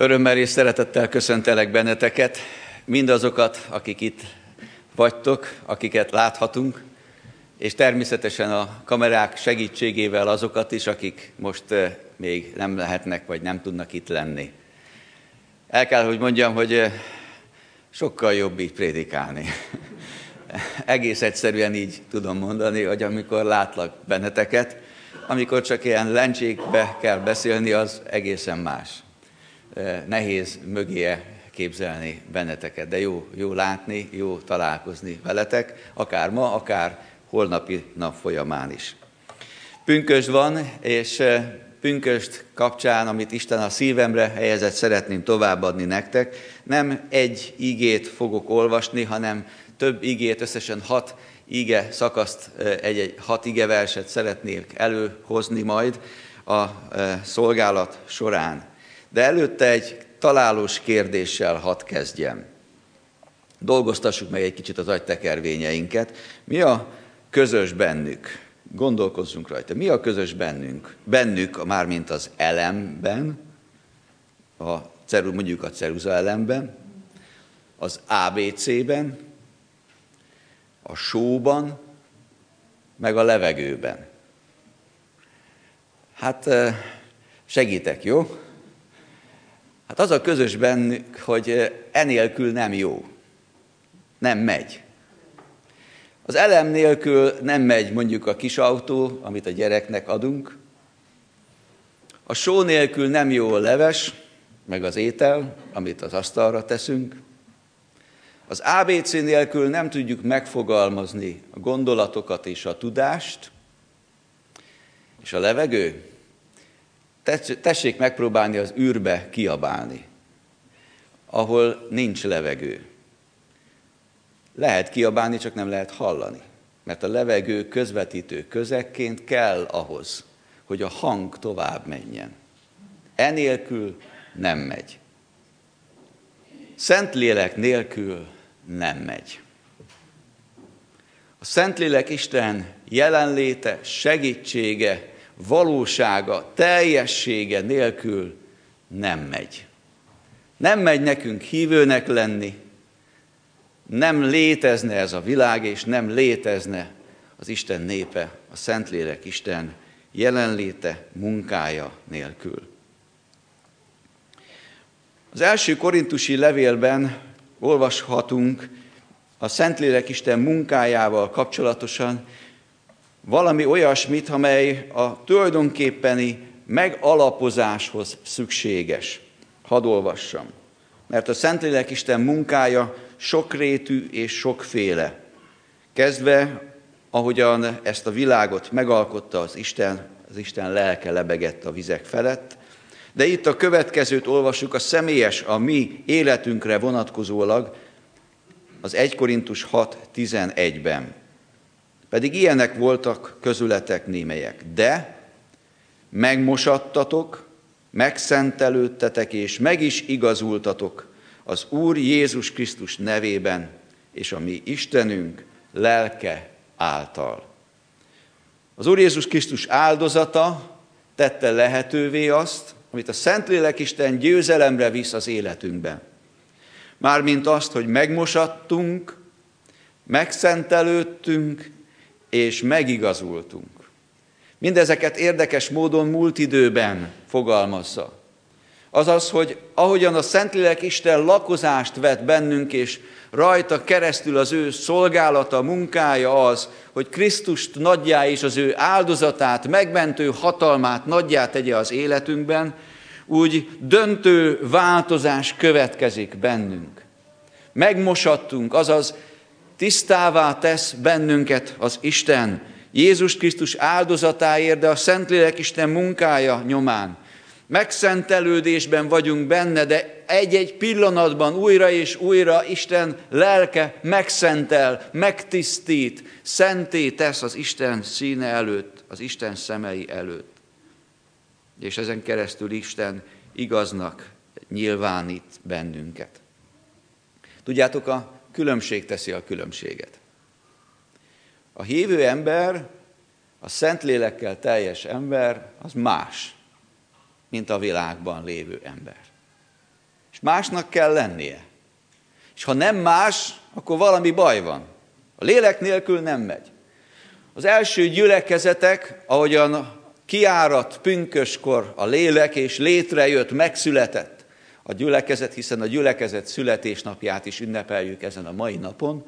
Örömmel és szeretettel köszöntelek benneteket, mindazokat, akik itt vagytok, akiket láthatunk, és természetesen a kamerák segítségével azokat is, akik most eh, még nem lehetnek, vagy nem tudnak itt lenni. El kell, hogy mondjam, hogy eh, sokkal jobb így prédikálni. Egész egyszerűen így tudom mondani, hogy amikor látlak benneteket, amikor csak ilyen lencsékbe kell beszélni, az egészen más. Nehéz mögé képzelni benneteket, de jó, jó látni, jó találkozni veletek, akár ma, akár holnapi nap folyamán is. Pünkösd van, és pünköst kapcsán, amit Isten a szívemre helyezett, szeretném továbbadni nektek. Nem egy igét fogok olvasni, hanem több igét, összesen hat ige szakaszt, egy-egy hat ige verset szeretnék előhozni majd a szolgálat során. De előtte egy találós kérdéssel hadd kezdjem. Dolgoztassuk meg egy kicsit az agytekervényeinket. Mi a közös bennük? Gondolkozzunk rajta. Mi a közös bennünk? Bennük, mármint az elemben, a ceru, mondjuk a ceruza elemben, az ABC-ben, a sóban, meg a levegőben. Hát segítek, jó? Hát az a közös bennük, hogy enélkül nem jó. Nem megy. Az elem nélkül nem megy mondjuk a kis autó, amit a gyereknek adunk. A só nélkül nem jó a leves, meg az étel, amit az asztalra teszünk. Az ABC nélkül nem tudjuk megfogalmazni a gondolatokat és a tudást, és a levegő. Tessék megpróbálni az űrbe kiabálni, ahol nincs levegő. Lehet kiabálni, csak nem lehet hallani, mert a levegő közvetítő közekként kell ahhoz, hogy a hang tovább menjen. Enélkül nem megy. Szentlélek nélkül nem megy. A Szentlélek Isten jelenléte, segítsége, valósága, teljessége nélkül nem megy. Nem megy nekünk hívőnek lenni, nem létezne ez a világ, és nem létezne az Isten népe, a Szentlélek Isten jelenléte, munkája nélkül. Az első korintusi levélben olvashatunk a Szentlélek Isten munkájával kapcsolatosan valami olyasmit, amely a tulajdonképpeni megalapozáshoz szükséges. Hadd olvassam. Mert a Szentlélek Isten munkája sokrétű és sokféle. Kezdve, ahogyan ezt a világot megalkotta az Isten, az Isten lelke lebegett a vizek felett, de itt a következőt olvassuk, a személyes, a mi életünkre vonatkozólag, az 1 Korintus 6.11-ben. Pedig ilyenek voltak közületek némelyek, de megmosattatok, megszentelődtetek és meg is igazultatok az Úr Jézus Krisztus nevében és a mi Istenünk lelke által. Az Úr Jézus Krisztus áldozata tette lehetővé azt, amit a Szentlélek Isten győzelemre visz az életünkben. Mármint azt, hogy megmosattunk, megszentelődtünk, és megigazultunk. Mindezeket érdekes módon múlt időben fogalmazza. Azaz, hogy ahogyan a Szentlélek Isten lakozást vet bennünk, és rajta keresztül az ő szolgálata, munkája az, hogy Krisztust nagyjá és az ő áldozatát, megmentő hatalmát nagyjá tegye az életünkben, úgy döntő változás következik bennünk. Megmosattunk, azaz tisztává tesz bennünket az Isten, Jézus Krisztus áldozatáért, de a Szentlélek Isten munkája nyomán. Megszentelődésben vagyunk benne, de egy-egy pillanatban újra és újra Isten lelke megszentel, megtisztít, szenté tesz az Isten színe előtt, az Isten szemei előtt. És ezen keresztül Isten igaznak nyilvánít bennünket. Tudjátok, a különbség teszi a különbséget. A hívő ember, a Szentlélekkel teljes ember, az más, mint a világban lévő ember. És másnak kell lennie. És ha nem más, akkor valami baj van. A lélek nélkül nem megy. Az első gyülekezetek, ahogyan kiárat pünköskor a lélek, és létrejött, megszületett a gyülekezet, hiszen a gyülekezet születésnapját is ünnepeljük ezen a mai napon.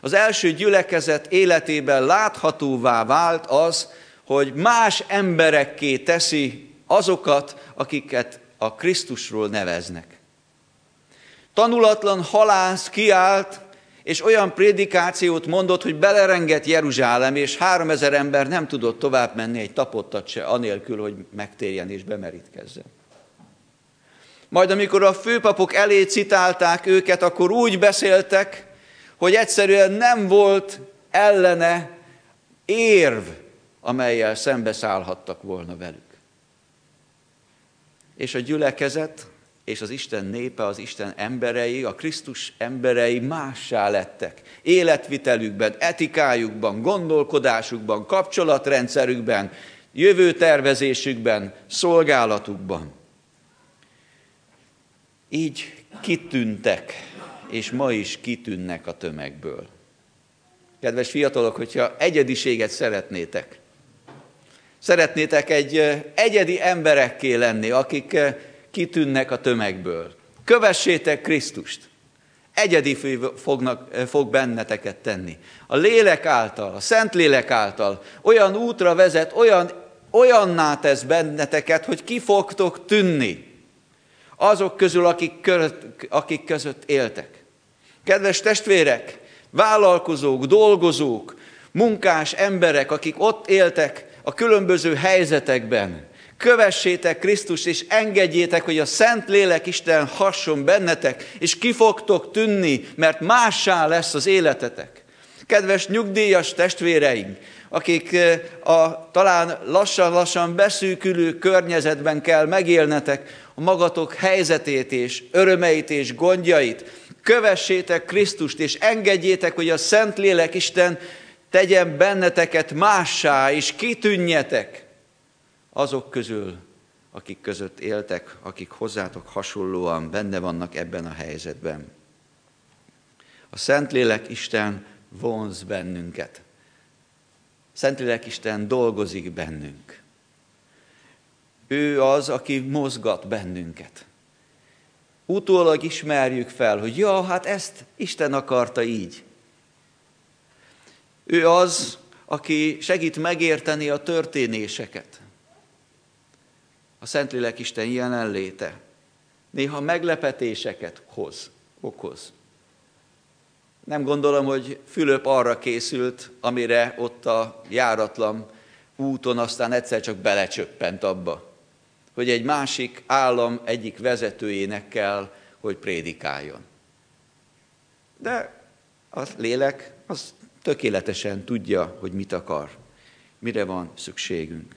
Az első gyülekezet életében láthatóvá vált az, hogy más emberekké teszi azokat, akiket a Krisztusról neveznek. Tanulatlan halász kiállt, és olyan prédikációt mondott, hogy belerengett Jeruzsálem, és három ezer ember nem tudott tovább menni egy tapottat se, anélkül, hogy megtérjen és bemerítkezzen. Majd amikor a főpapok elé citálták őket, akkor úgy beszéltek, hogy egyszerűen nem volt ellene érv, amelyel szembeszállhattak volna velük. És a gyülekezet és az Isten népe, az Isten emberei, a Krisztus emberei mássá lettek. Életvitelükben, etikájukban, gondolkodásukban, kapcsolatrendszerükben, jövőtervezésükben, szolgálatukban. Így kitűntek, és ma is kitűnnek a tömegből. Kedves fiatalok, hogyha egyediséget szeretnétek, szeretnétek egy egyedi emberekké lenni, akik kitűnnek a tömegből. Kövessétek Krisztust. Egyedi fognak, fog benneteket tenni. A lélek által, a szent lélek által olyan útra vezet, olyan, olyanná tesz benneteket, hogy ki fogtok tűnni azok közül, akik, körött, akik között éltek. Kedves testvérek, vállalkozók, dolgozók, munkás emberek, akik ott éltek a különböző helyzetekben, Kövessétek Krisztus, és engedjétek, hogy a Szent Lélek Isten hasson bennetek, és ki fogtok tűnni, mert mássá lesz az életetek. Kedves nyugdíjas testvéreink, akik a talán lassan-lassan beszűkülő környezetben kell megélnetek a magatok helyzetét és örömeit és gondjait, kövessétek Krisztust, és engedjétek, hogy a Szent Lélek Isten tegyen benneteket mássá, és kitűnjetek azok közül, akik között éltek, akik hozzátok hasonlóan benne vannak ebben a helyzetben. A Szentlélek Isten vonz bennünket. Szentlélek Isten dolgozik bennünk. Ő az, aki mozgat bennünket. Utólag ismerjük fel, hogy ja, hát ezt Isten akarta így. Ő az, aki segít megérteni a történéseket a Szentlélek Isten jelenléte néha meglepetéseket hoz, okoz. Nem gondolom, hogy Fülöp arra készült, amire ott a járatlan úton aztán egyszer csak belecsöppent abba, hogy egy másik állam egyik vezetőjének kell, hogy prédikáljon. De a lélek az tökéletesen tudja, hogy mit akar, mire van szükségünk.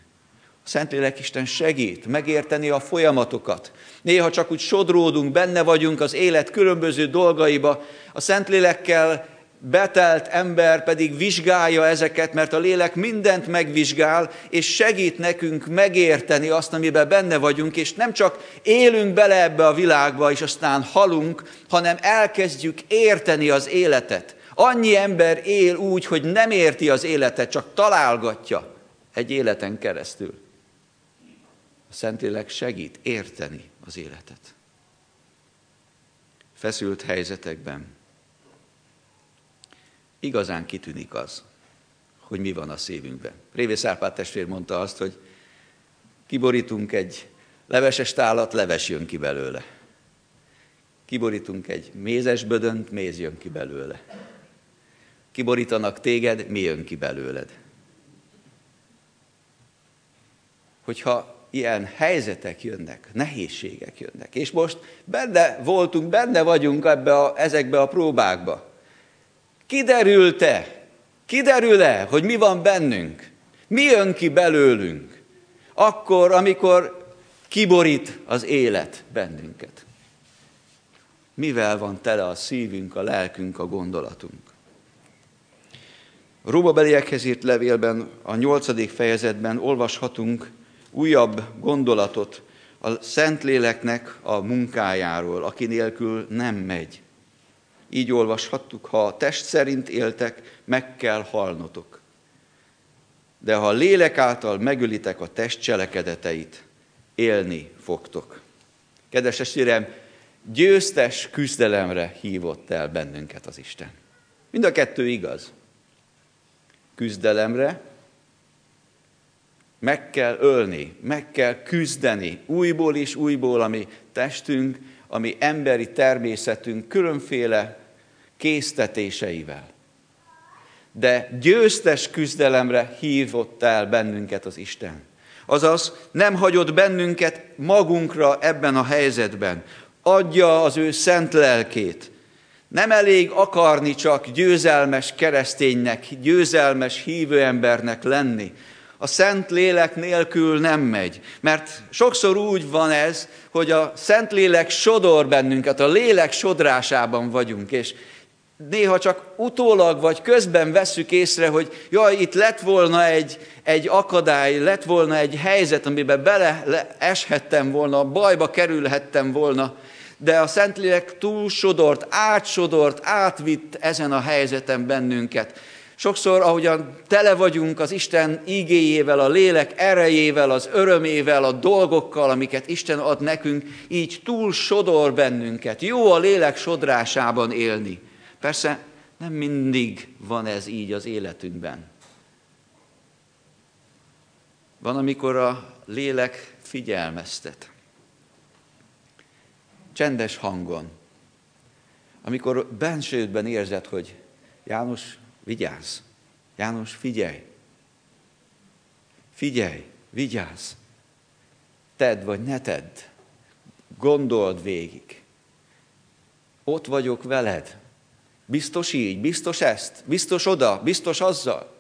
Szentlélek Isten segít megérteni a folyamatokat. Néha csak úgy sodródunk, benne vagyunk az élet különböző dolgaiba. A Szentlélekkel betelt ember pedig vizsgálja ezeket, mert a lélek mindent megvizsgál, és segít nekünk megérteni azt, amiben benne vagyunk, és nem csak élünk bele ebbe a világba, és aztán halunk, hanem elkezdjük érteni az életet. Annyi ember él úgy, hogy nem érti az életet, csak találgatja egy életen keresztül. A Szentlélek segít érteni az életet. Feszült helyzetekben igazán kitűnik az, hogy mi van a szívünkben. Révész Árpád testvér mondta azt, hogy kiborítunk egy leveses tálat, leves jön ki belőle. Kiborítunk egy mézes bödönt, méz jön ki belőle. Kiborítanak téged, mi jön ki belőled. Hogyha ilyen helyzetek jönnek, nehézségek jönnek. És most benne voltunk, benne vagyunk ebbe a, ezekbe a próbákba. Kiderült-e, kiderül-e, hogy mi van bennünk? Mi jön ki belőlünk? Akkor, amikor kiborít az élet bennünket. Mivel van tele a szívünk, a lelkünk, a gondolatunk? A Rómabeliekhez írt levélben, a nyolcadik fejezetben olvashatunk újabb gondolatot a Szentléleknek a munkájáról, aki nélkül nem megy. Így olvashattuk, ha a test szerint éltek, meg kell halnotok. De ha a lélek által megölitek a test cselekedeteit, élni fogtok. Kedves testvérem, győztes küzdelemre hívott el bennünket az Isten. Mind a kettő igaz. Küzdelemre, meg kell ölni, meg kell küzdeni, újból és újból, ami testünk, ami emberi természetünk különféle késztetéseivel. De győztes küzdelemre hívott el bennünket az Isten. Azaz nem hagyott bennünket magunkra ebben a helyzetben. Adja az ő szent lelkét. Nem elég akarni csak győzelmes kereszténynek, győzelmes hívőembernek lenni, a Szent Lélek nélkül nem megy. Mert sokszor úgy van ez, hogy a Szent Lélek sodor bennünket, a lélek sodrásában vagyunk, és néha csak utólag vagy közben vesszük észre, hogy jaj, itt lett volna egy, egy akadály, lett volna egy helyzet, amiben bele eshettem volna, bajba kerülhettem volna, de a Szentlélek túl sodort, átsodort, átvitt ezen a helyzeten bennünket. Sokszor, ahogyan tele vagyunk az Isten igéjével, a lélek erejével, az örömével, a dolgokkal, amiket Isten ad nekünk, így túl sodor bennünket. Jó a lélek sodrásában élni. Persze nem mindig van ez így az életünkben. Van, amikor a lélek figyelmeztet. Csendes hangon. Amikor bensődben érzed, hogy János, Vigyázz! János, figyelj! Figyelj, vigyázz! Tedd vagy ne tedd. Gondold végig. Ott vagyok veled. Biztos így, biztos ezt, biztos oda, biztos azzal.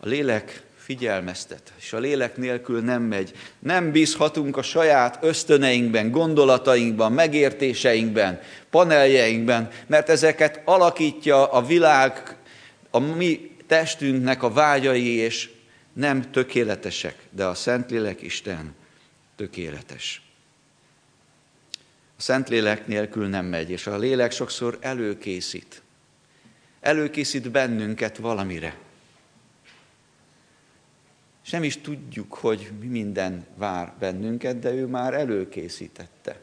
A lélek figyelmeztet, és a lélek nélkül nem megy. Nem bízhatunk a saját ösztöneinkben, gondolatainkban, megértéseinkben, paneljeinkben, mert ezeket alakítja a világ, a mi testünknek a vágyai, és nem tökéletesek, de a Szentlélek Isten tökéletes. A Szentlélek nélkül nem megy, és a lélek sokszor előkészít. Előkészít bennünket valamire. Sem is tudjuk, hogy mi minden vár bennünket, de ő már előkészítette.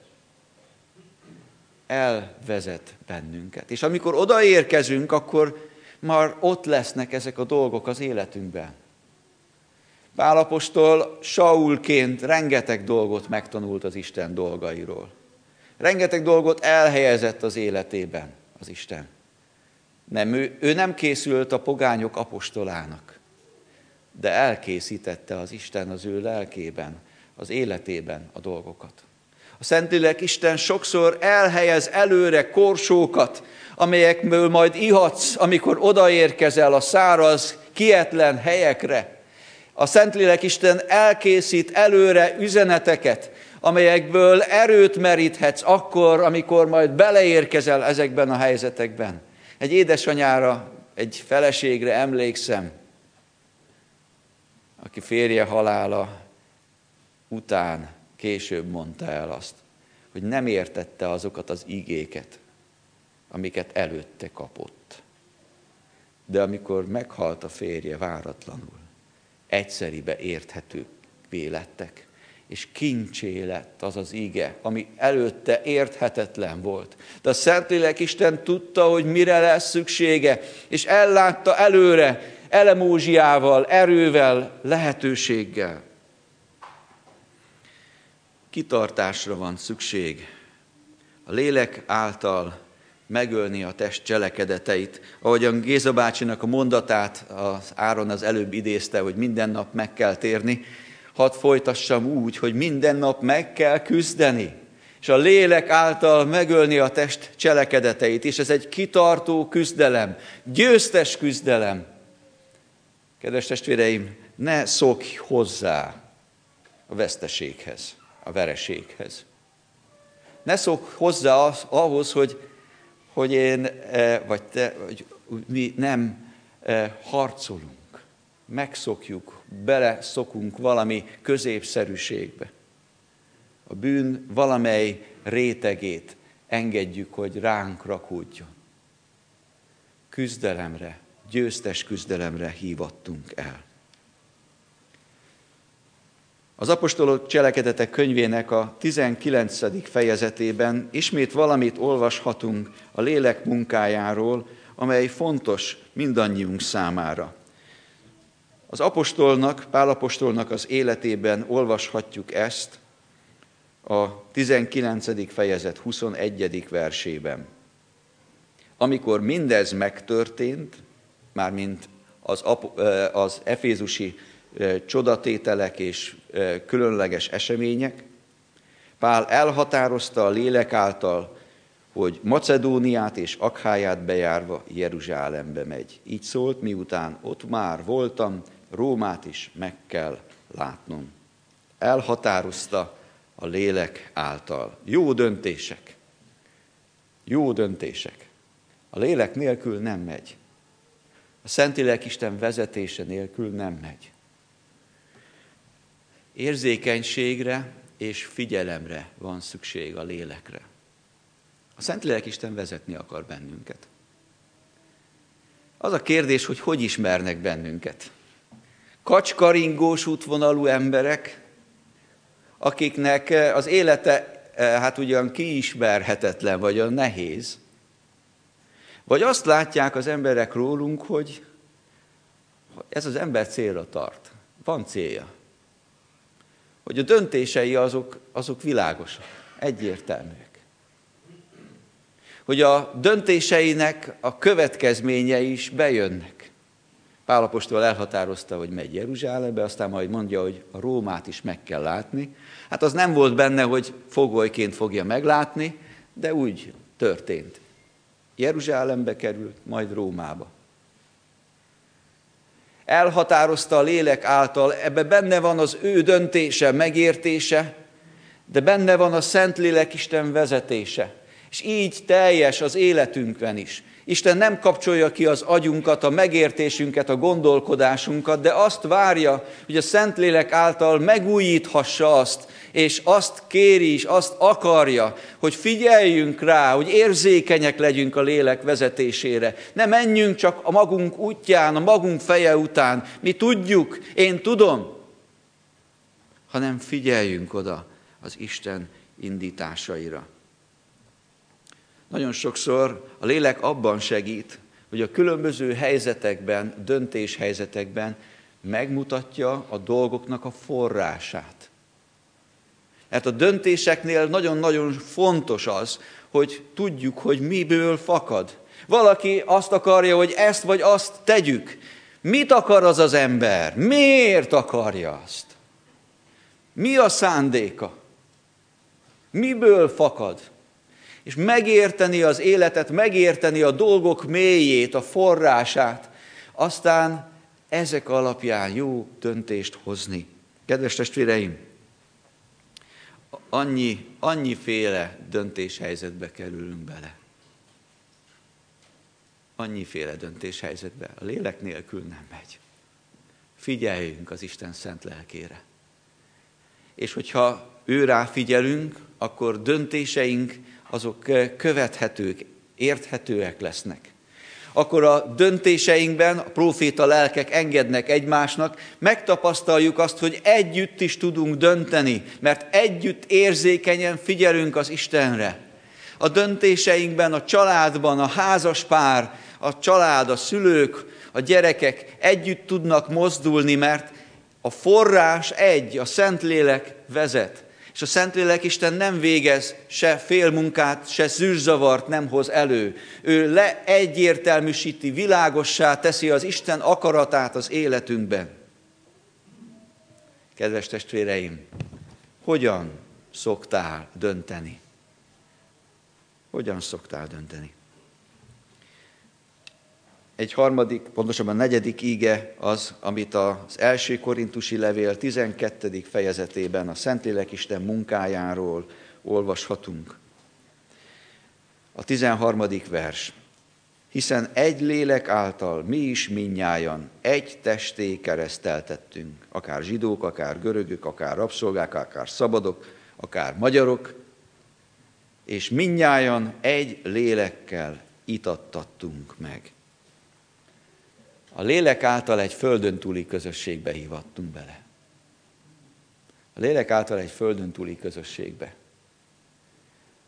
Elvezet bennünket. És amikor odaérkezünk, akkor már ott lesznek ezek a dolgok az életünkben. Pálapostól Saulként rengeteg dolgot megtanult az Isten dolgairól. Rengeteg dolgot elhelyezett az életében az Isten. Nem, ő, ő nem készült a pogányok apostolának de elkészítette az Isten az ő lelkében, az életében a dolgokat. A Szentlélek Isten sokszor elhelyez előre korsókat, amelyekből majd ihatsz, amikor odaérkezel a száraz, kietlen helyekre. A Szentlélek Isten elkészít előre üzeneteket, amelyekből erőt meríthetsz akkor, amikor majd beleérkezel ezekben a helyzetekben. Egy édesanyára, egy feleségre emlékszem, aki férje halála után később mondta el azt, hogy nem értette azokat az igéket, amiket előtte kapott. De amikor meghalt a férje váratlanul, egyszeribe érthetők lettek, és kincsé lett az az ige, ami előtte érthetetlen volt. De a Szentlélek Isten tudta, hogy mire lesz szüksége, és ellátta előre, elemózsiával, erővel, lehetőséggel. Kitartásra van szükség. A lélek által megölni a test cselekedeteit. Ahogyan Géza bácsinak a mondatát az Áron az előbb idézte, hogy minden nap meg kell térni, hadd folytassam úgy, hogy minden nap meg kell küzdeni, és a lélek által megölni a test cselekedeteit, és ez egy kitartó küzdelem, győztes küzdelem. Kedves testvéreim, ne szokj hozzá a veszteséghez, a vereséghez. Ne szokj hozzá az, ahhoz, hogy, hogy én, e, vagy te, vagy mi nem e, harcolunk. Megszokjuk, beleszokunk valami középszerűségbe. A bűn valamely rétegét engedjük, hogy ránk rakódjon. Küzdelemre, győztes küzdelemre hívattunk el. Az apostolok cselekedetek könyvének a 19. fejezetében ismét valamit olvashatunk a lélek munkájáról, amely fontos mindannyiunk számára. Az apostolnak, Pálapostolnak az életében olvashatjuk ezt a 19. fejezet 21. versében. Amikor mindez megtörtént, mármint az, az efézusi csodatételek és különleges események, Pál elhatározta a lélek által, hogy Macedóniát és Akháját bejárva Jeruzsálembe megy. Így szólt, miután ott már voltam, Rómát is meg kell látnom. Elhatározta a lélek által. Jó döntések. Jó döntések. A lélek nélkül nem megy. A Szentilek Isten vezetése nélkül nem megy. Érzékenységre és figyelemre van szükség a lélekre. A Szentlélek Isten vezetni akar bennünket. Az a kérdés, hogy hogy ismernek bennünket. Kacskaringós útvonalú emberek, akiknek az élete hát ugyan kiismerhetetlen, vagy olyan nehéz, vagy azt látják az emberek rólunk, hogy ez az ember célra tart. Van célja. Hogy a döntései azok, azok világosak, egyértelműek. Hogy a döntéseinek a következményei is bejönnek. Pálapostól elhatározta, hogy megy Jeruzsálembe, aztán majd mondja, hogy a Rómát is meg kell látni. Hát az nem volt benne, hogy fogolyként fogja meglátni, de úgy történt. Jeruzsálembe került, majd Rómába. Elhatározta a lélek által, ebbe benne van az ő döntése, megértése, de benne van a Szentlélek Isten vezetése. És így teljes az életünkben is. Isten nem kapcsolja ki az agyunkat, a megértésünket, a gondolkodásunkat, de azt várja, hogy a Szentlélek által megújíthassa azt, és azt kéri is, azt akarja, hogy figyeljünk rá, hogy érzékenyek legyünk a lélek vezetésére. Ne menjünk csak a magunk útján, a magunk feje után. Mi tudjuk, én tudom, hanem figyeljünk oda az Isten indításaira. Nagyon sokszor a lélek abban segít, hogy a különböző helyzetekben, döntéshelyzetekben megmutatja a dolgoknak a forrását. Mert a döntéseknél nagyon-nagyon fontos az, hogy tudjuk, hogy miből fakad. Valaki azt akarja, hogy ezt vagy azt tegyük. Mit akar az az ember? Miért akarja azt? Mi a szándéka? Miből fakad? És megérteni az életet, megérteni a dolgok mélyét, a forrását, aztán ezek alapján jó döntést hozni. Kedves testvéreim, annyi, annyiféle döntéshelyzetbe kerülünk bele. Annyiféle döntéshelyzetbe. A lélek nélkül nem megy. Figyeljünk az Isten szent lelkére. És hogyha ő rá figyelünk, akkor döntéseink azok követhetők, érthetőek lesznek akkor a döntéseinkben a proféta lelkek engednek egymásnak, megtapasztaljuk azt, hogy együtt is tudunk dönteni, mert együtt érzékenyen figyelünk az Istenre. A döntéseinkben, a családban, a házas pár, a család, a szülők, a gyerekek együtt tudnak mozdulni, mert a forrás egy, a Szentlélek vezet. És a Szentlélek Isten nem végez se félmunkát, se zűrzavart nem hoz elő. Ő le egyértelműsíti, világossá teszi az Isten akaratát az életünkben. Kedves testvéreim, hogyan szoktál dönteni? Hogyan szoktál dönteni? Egy harmadik, pontosabban negyedik íge az, amit az első korintusi levél 12. fejezetében a Szentlélek Isten munkájáról olvashatunk. A 13. vers. hiszen egy lélek által mi is minnyájan egy testé kereszteltettünk, akár zsidók, akár görögök, akár rabszolgák, akár szabadok, akár magyarok, és minnyájan egy lélekkel itattattunk meg. A lélek által egy földön túli közösségbe hívattunk bele. A lélek által egy földön túli közösségbe.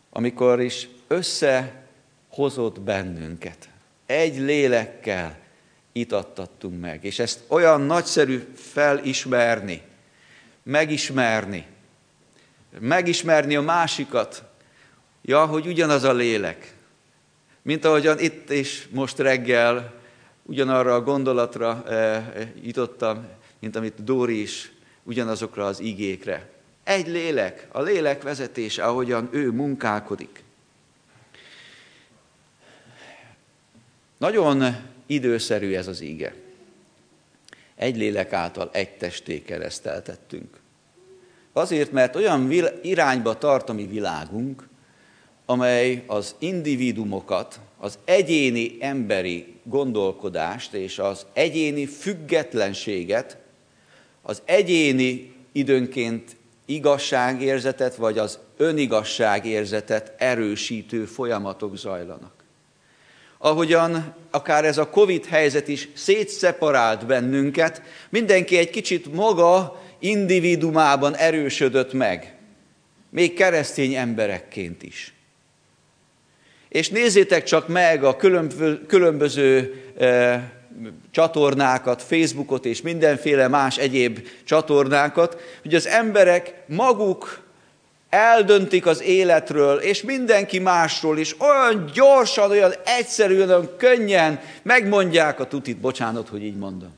Amikor is összehozott bennünket, egy lélekkel itattattunk meg. És ezt olyan nagyszerű felismerni, megismerni, megismerni a másikat, ja, hogy ugyanaz a lélek. Mint ahogyan itt és most reggel ugyanarra a gondolatra eh, jutottam, mint amit Dóri is, ugyanazokra az igékre. Egy lélek, a lélek vezetése, ahogyan ő munkálkodik. Nagyon időszerű ez az íge. Egy lélek által egy testé kereszteltettünk. Azért, mert olyan irányba tart a mi világunk, amely az individumokat, az egyéni emberi gondolkodást és az egyéni függetlenséget, az egyéni időnként igazságérzetet vagy az önigazságérzetet erősítő folyamatok zajlanak ahogyan akár ez a Covid helyzet is szétszeparált bennünket, mindenki egy kicsit maga individumában erősödött meg, még keresztény emberekként is. És nézzétek csak meg a különböző e, csatornákat, Facebookot és mindenféle más egyéb csatornákat, hogy az emberek maguk eldöntik az életről, és mindenki másról is olyan gyorsan, olyan egyszerűen, olyan könnyen megmondják a tutit, bocsánat, hogy így mondom.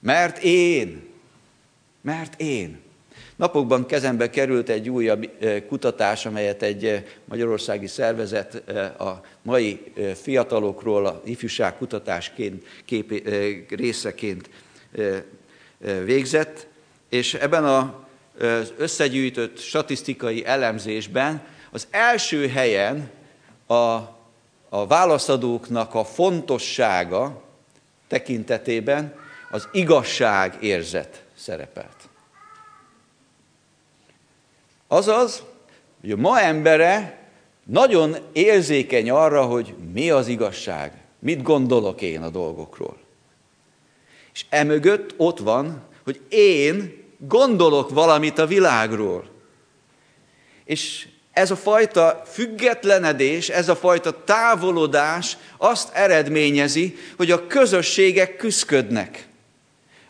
Mert én, mert én. Napokban kezembe került egy újabb kutatás, amelyet egy magyarországi szervezet a mai fiatalokról, a ifjúság kutatásként, kép, részeként végzett, és ebben az összegyűjtött statisztikai elemzésben az első helyen a, a válaszadóknak a fontossága tekintetében az igazság érzet szerepelt. Azaz, hogy a ma embere nagyon érzékeny arra, hogy mi az igazság, mit gondolok én a dolgokról. És emögött ott van, hogy én gondolok valamit a világról. És ez a fajta függetlenedés, ez a fajta távolodás azt eredményezi, hogy a közösségek küszködnek.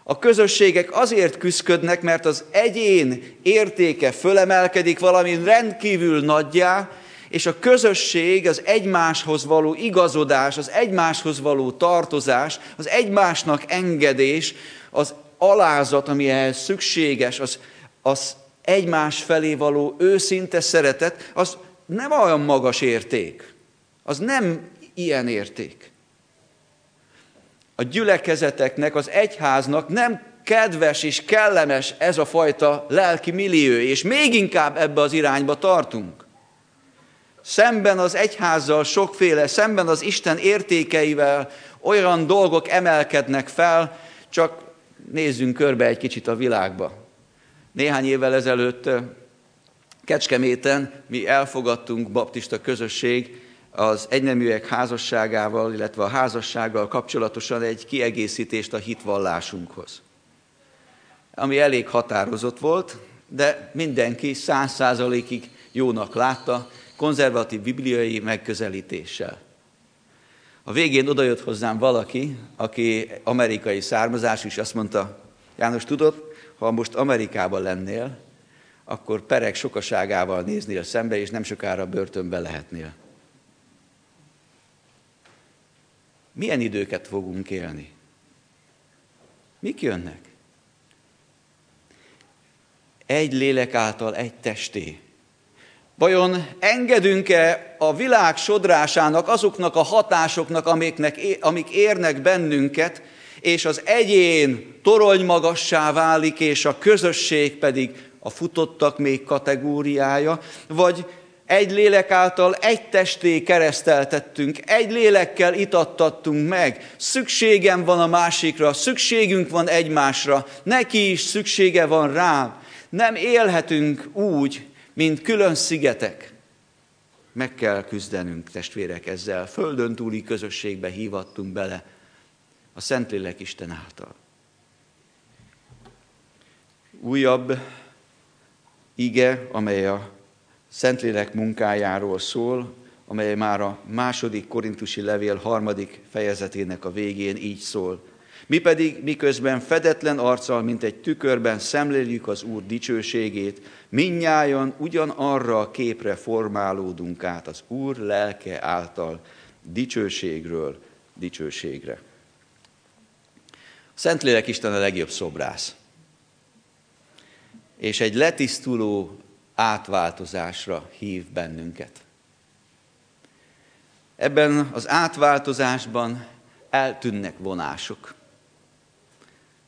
A közösségek azért küszködnek, mert az egyén értéke fölemelkedik valami rendkívül nagyjá, és a közösség, az egymáshoz való igazodás, az egymáshoz való tartozás, az egymásnak engedés, az alázat, ami ehhez szükséges, az, az egymás felé való őszinte szeretet, az nem olyan magas érték. Az nem ilyen érték. A gyülekezeteknek, az egyháznak nem kedves és kellemes ez a fajta lelki millió, és még inkább ebbe az irányba tartunk. Szemben az egyházzal sokféle, szemben az Isten értékeivel olyan dolgok emelkednek fel, csak nézzünk körbe egy kicsit a világba. Néhány évvel ezelőtt Kecskeméten mi elfogadtunk baptista közösség az egyneműek házasságával, illetve a házassággal kapcsolatosan egy kiegészítést a hitvallásunkhoz. Ami elég határozott volt, de mindenki száz százalékig jónak látta, konzervatív bibliai megközelítéssel. A végén odajött hozzám valaki, aki amerikai származású, és azt mondta, János, tudod, ha most Amerikában lennél, akkor perek sokaságával néznél szembe, és nem sokára börtönbe lehetnél. Milyen időket fogunk élni? Mik jönnek? Egy lélek által egy testé. Vajon engedünk-e a világ sodrásának, azoknak a hatásoknak, amiknek, amik érnek bennünket, és az egyén torony magassá válik, és a közösség pedig a futottak még kategóriája, vagy egy lélek által egy testé kereszteltettünk, egy lélekkel itattattunk meg. Szükségem van a másikra, szükségünk van egymásra, neki is szüksége van rám. Nem élhetünk úgy, mint külön szigetek. Meg kell küzdenünk, testvérek, ezzel. Földön túli közösségbe hívattunk bele a Szentlélek Isten által. Újabb ige, amely a Szentlélek munkájáról szól, amely már a második korintusi levél harmadik fejezetének a végén így szól. Mi pedig miközben fedetlen arccal, mint egy tükörben szemléljük az Úr dicsőségét, minnyájan ugyanarra a képre formálódunk át az Úr lelke által dicsőségről dicsőségre. Szentlélek Isten a legjobb szobrász. És egy letisztuló átváltozásra hív bennünket. Ebben az átváltozásban eltűnnek vonások,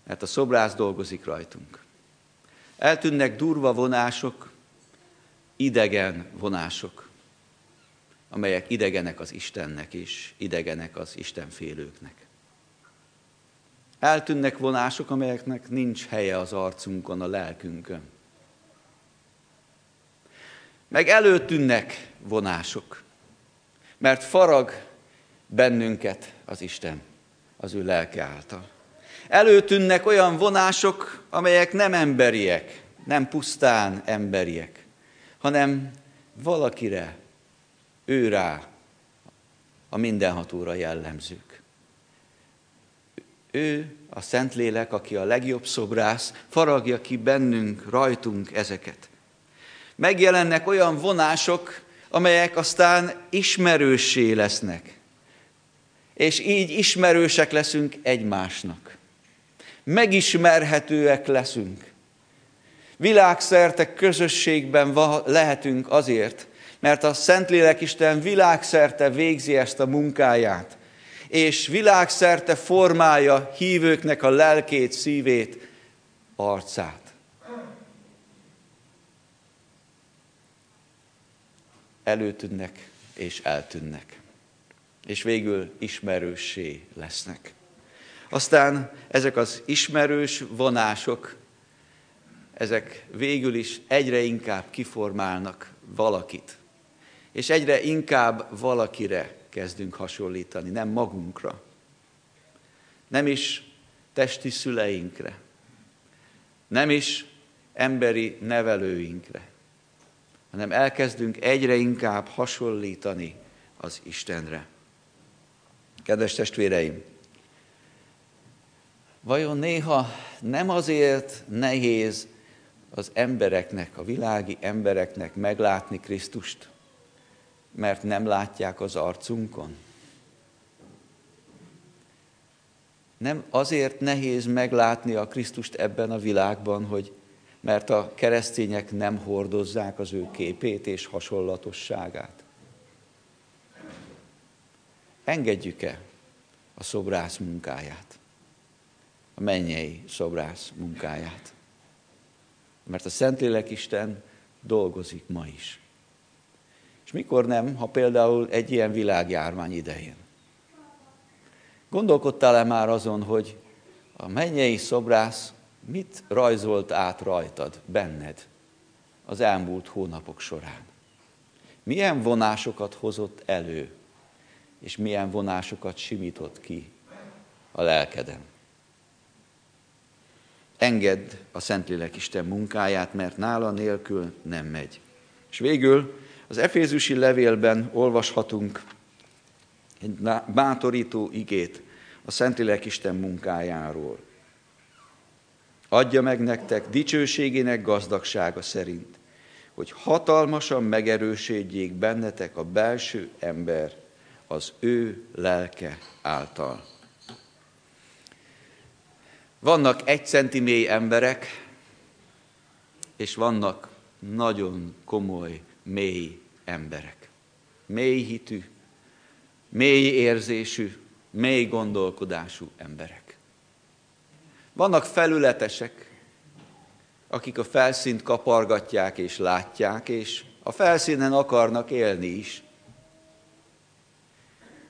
mert a szobrász dolgozik rajtunk. Eltűnnek durva vonások, idegen vonások, amelyek idegenek az Istennek és idegenek az Istenfélőknek. Eltűnnek vonások, amelyeknek nincs helye az arcunkon, a lelkünkön. Meg előtűnnek vonások, mert farag bennünket az Isten az ő lelke által. Előtűnnek olyan vonások, amelyek nem emberiek, nem pusztán emberiek, hanem valakire, ő rá a mindenhatóra jellemzők. Ő, a Szentlélek, aki a legjobb szobrász, faragja ki bennünk, rajtunk ezeket. Megjelennek olyan vonások, amelyek aztán ismerőssé lesznek. És így ismerősek leszünk egymásnak. Megismerhetőek leszünk. Világszerte közösségben lehetünk azért, mert a Szentlélek Isten világszerte végzi ezt a munkáját, és világszerte formálja hívőknek a lelkét, szívét, arcát. Előtűnnek és eltűnnek. És végül ismerőssé lesznek. Aztán ezek az ismerős vonások, ezek végül is egyre inkább kiformálnak valakit. És egyre inkább valakire kezdünk hasonlítani, nem magunkra. Nem is testi szüleinkre. Nem is emberi nevelőinkre, hanem elkezdünk egyre inkább hasonlítani az Istenre. Kedves testvéreim, vajon néha nem azért nehéz az embereknek, a világi embereknek meglátni Krisztust, mert nem látják az arcunkon? Nem azért nehéz meglátni a Krisztust ebben a világban, hogy mert a keresztények nem hordozzák az ő képét és hasonlatosságát. Engedjük-e a szobrász munkáját, a mennyei szobrász munkáját? Mert a Szentlélek Isten dolgozik ma is. És mikor nem, ha például egy ilyen világjárvány idején? Gondolkodtál-e már azon, hogy a mennyei szobrász mit rajzolt át rajtad, benned az elmúlt hónapok során? Milyen vonásokat hozott elő, és milyen vonásokat simított ki a lelkeden? Engedd a Szentlélek Isten munkáját, mert nála nélkül nem megy. És végül az Efézusi levélben olvashatunk egy bátorító igét a Szentlélek Isten munkájáról. Adja meg nektek dicsőségének gazdagsága szerint, hogy hatalmasan megerősödjék bennetek a belső ember az ő lelke által. Vannak egy centi emberek, és vannak nagyon komoly, mély emberek. Mély hitű, mély érzésű, mély gondolkodású emberek. Vannak felületesek, akik a felszínt kapargatják és látják, és a felszínen akarnak élni is,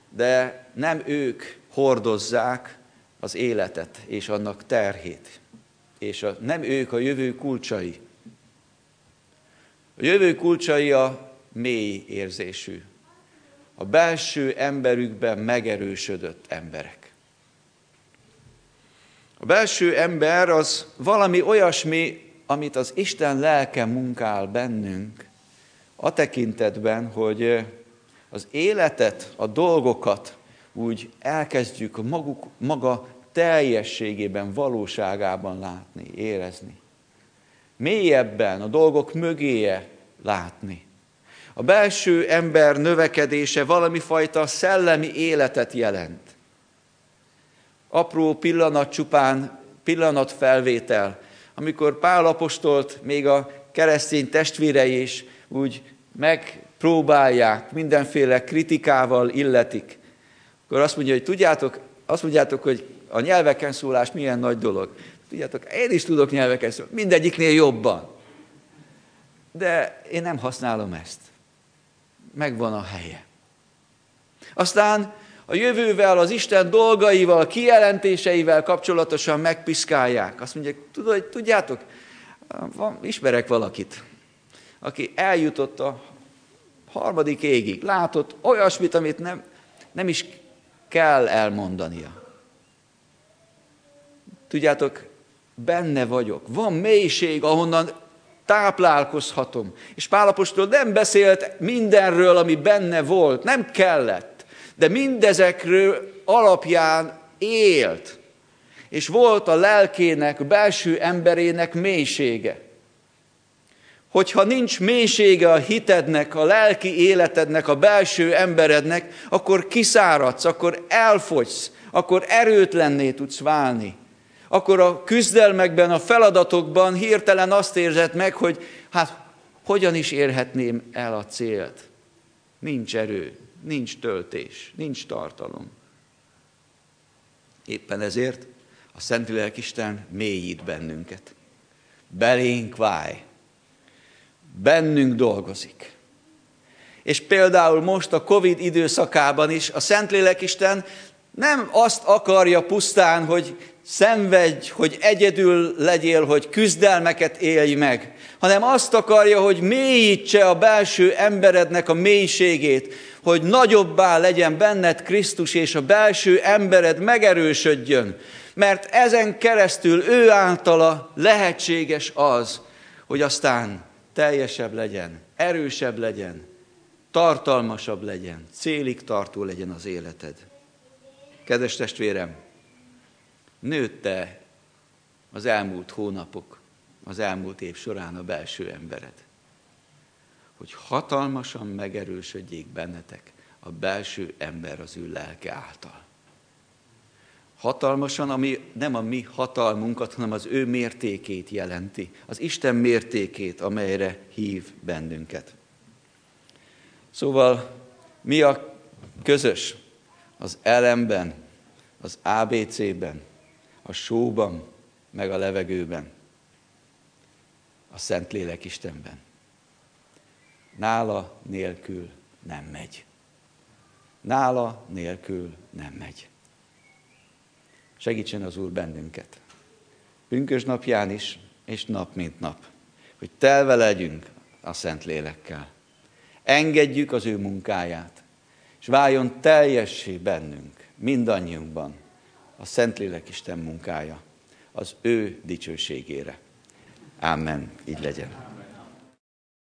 de nem ők hordozzák az életet és annak terhét, és a, nem ők a jövő kulcsai. A jövő kulcsai a mély érzésű, a belső emberükben megerősödött emberek. A belső ember az valami olyasmi, amit az Isten lelke munkál bennünk, a tekintetben, hogy az életet, a dolgokat úgy elkezdjük maguk, maga teljességében, valóságában látni, érezni. Mélyebben, a dolgok mögéje látni. A belső ember növekedése valami fajta szellemi életet jelent. Apró pillanat csupán, pillanat amikor Pál apostolt még a keresztény testvérei is úgy megpróbálják, mindenféle kritikával illetik, akkor azt mondja, hogy tudjátok, azt mondjátok, hogy a nyelveken szólás milyen nagy dolog. Tudjátok, én is tudok nyelveken szólni, mindegyiknél jobban. De én nem használom ezt. Megvan a helye. Aztán a jövővel, az Isten dolgaival, kijelentéseivel kapcsolatosan megpiszkálják. Azt mondják, tudjátok, van, ismerek valakit, aki eljutott a harmadik égig, látott olyasmit, amit nem, nem is kell elmondania. Tudjátok, benne vagyok. Van mélység, ahonnan táplálkozhatom. És Pálapostól nem beszélt mindenről, ami benne volt, nem kellett, de mindezekről alapján élt. És volt a lelkének, belső emberének mélysége hogyha nincs mélysége a hitednek, a lelki életednek, a belső emberednek, akkor kiszáradsz, akkor elfogysz, akkor erőtlenné tudsz válni. Akkor a küzdelmekben, a feladatokban hirtelen azt érzed meg, hogy hát hogyan is érhetném el a célt. Nincs erő, nincs töltés, nincs tartalom. Éppen ezért a Szentlélek Isten mélyít bennünket. Belénk válj, bennünk dolgozik. És például most a Covid időszakában is a Szentlélek Isten nem azt akarja pusztán, hogy szenvedj, hogy egyedül legyél, hogy küzdelmeket élj meg, hanem azt akarja, hogy mélyítse a belső emberednek a mélységét, hogy nagyobbá legyen benned Krisztus, és a belső embered megerősödjön, mert ezen keresztül ő általa lehetséges az, hogy aztán teljesebb legyen, erősebb legyen, tartalmasabb legyen, célig tartó legyen az életed. Kedves testvérem, nőtte az elmúlt hónapok, az elmúlt év során a belső embered. Hogy hatalmasan megerősödjék bennetek a belső ember az ő lelke által. Hatalmasan, ami nem a mi hatalmunkat, hanem az ő mértékét jelenti. Az Isten mértékét, amelyre hív bennünket. Szóval mi a közös az elemben, az ABC-ben, a sóban, meg a levegőben, a Szentlélek Istenben. Nála nélkül nem megy. Nála nélkül nem megy. Segítsen az Úr bennünket. Pünkös napján is, és nap mint nap. Hogy telve legyünk a Szent Lélekkel. Engedjük az ő munkáját, és váljon teljessé bennünk, mindannyiunkban a Szentlélek Isten munkája, az ő dicsőségére. Amen. Így legyen.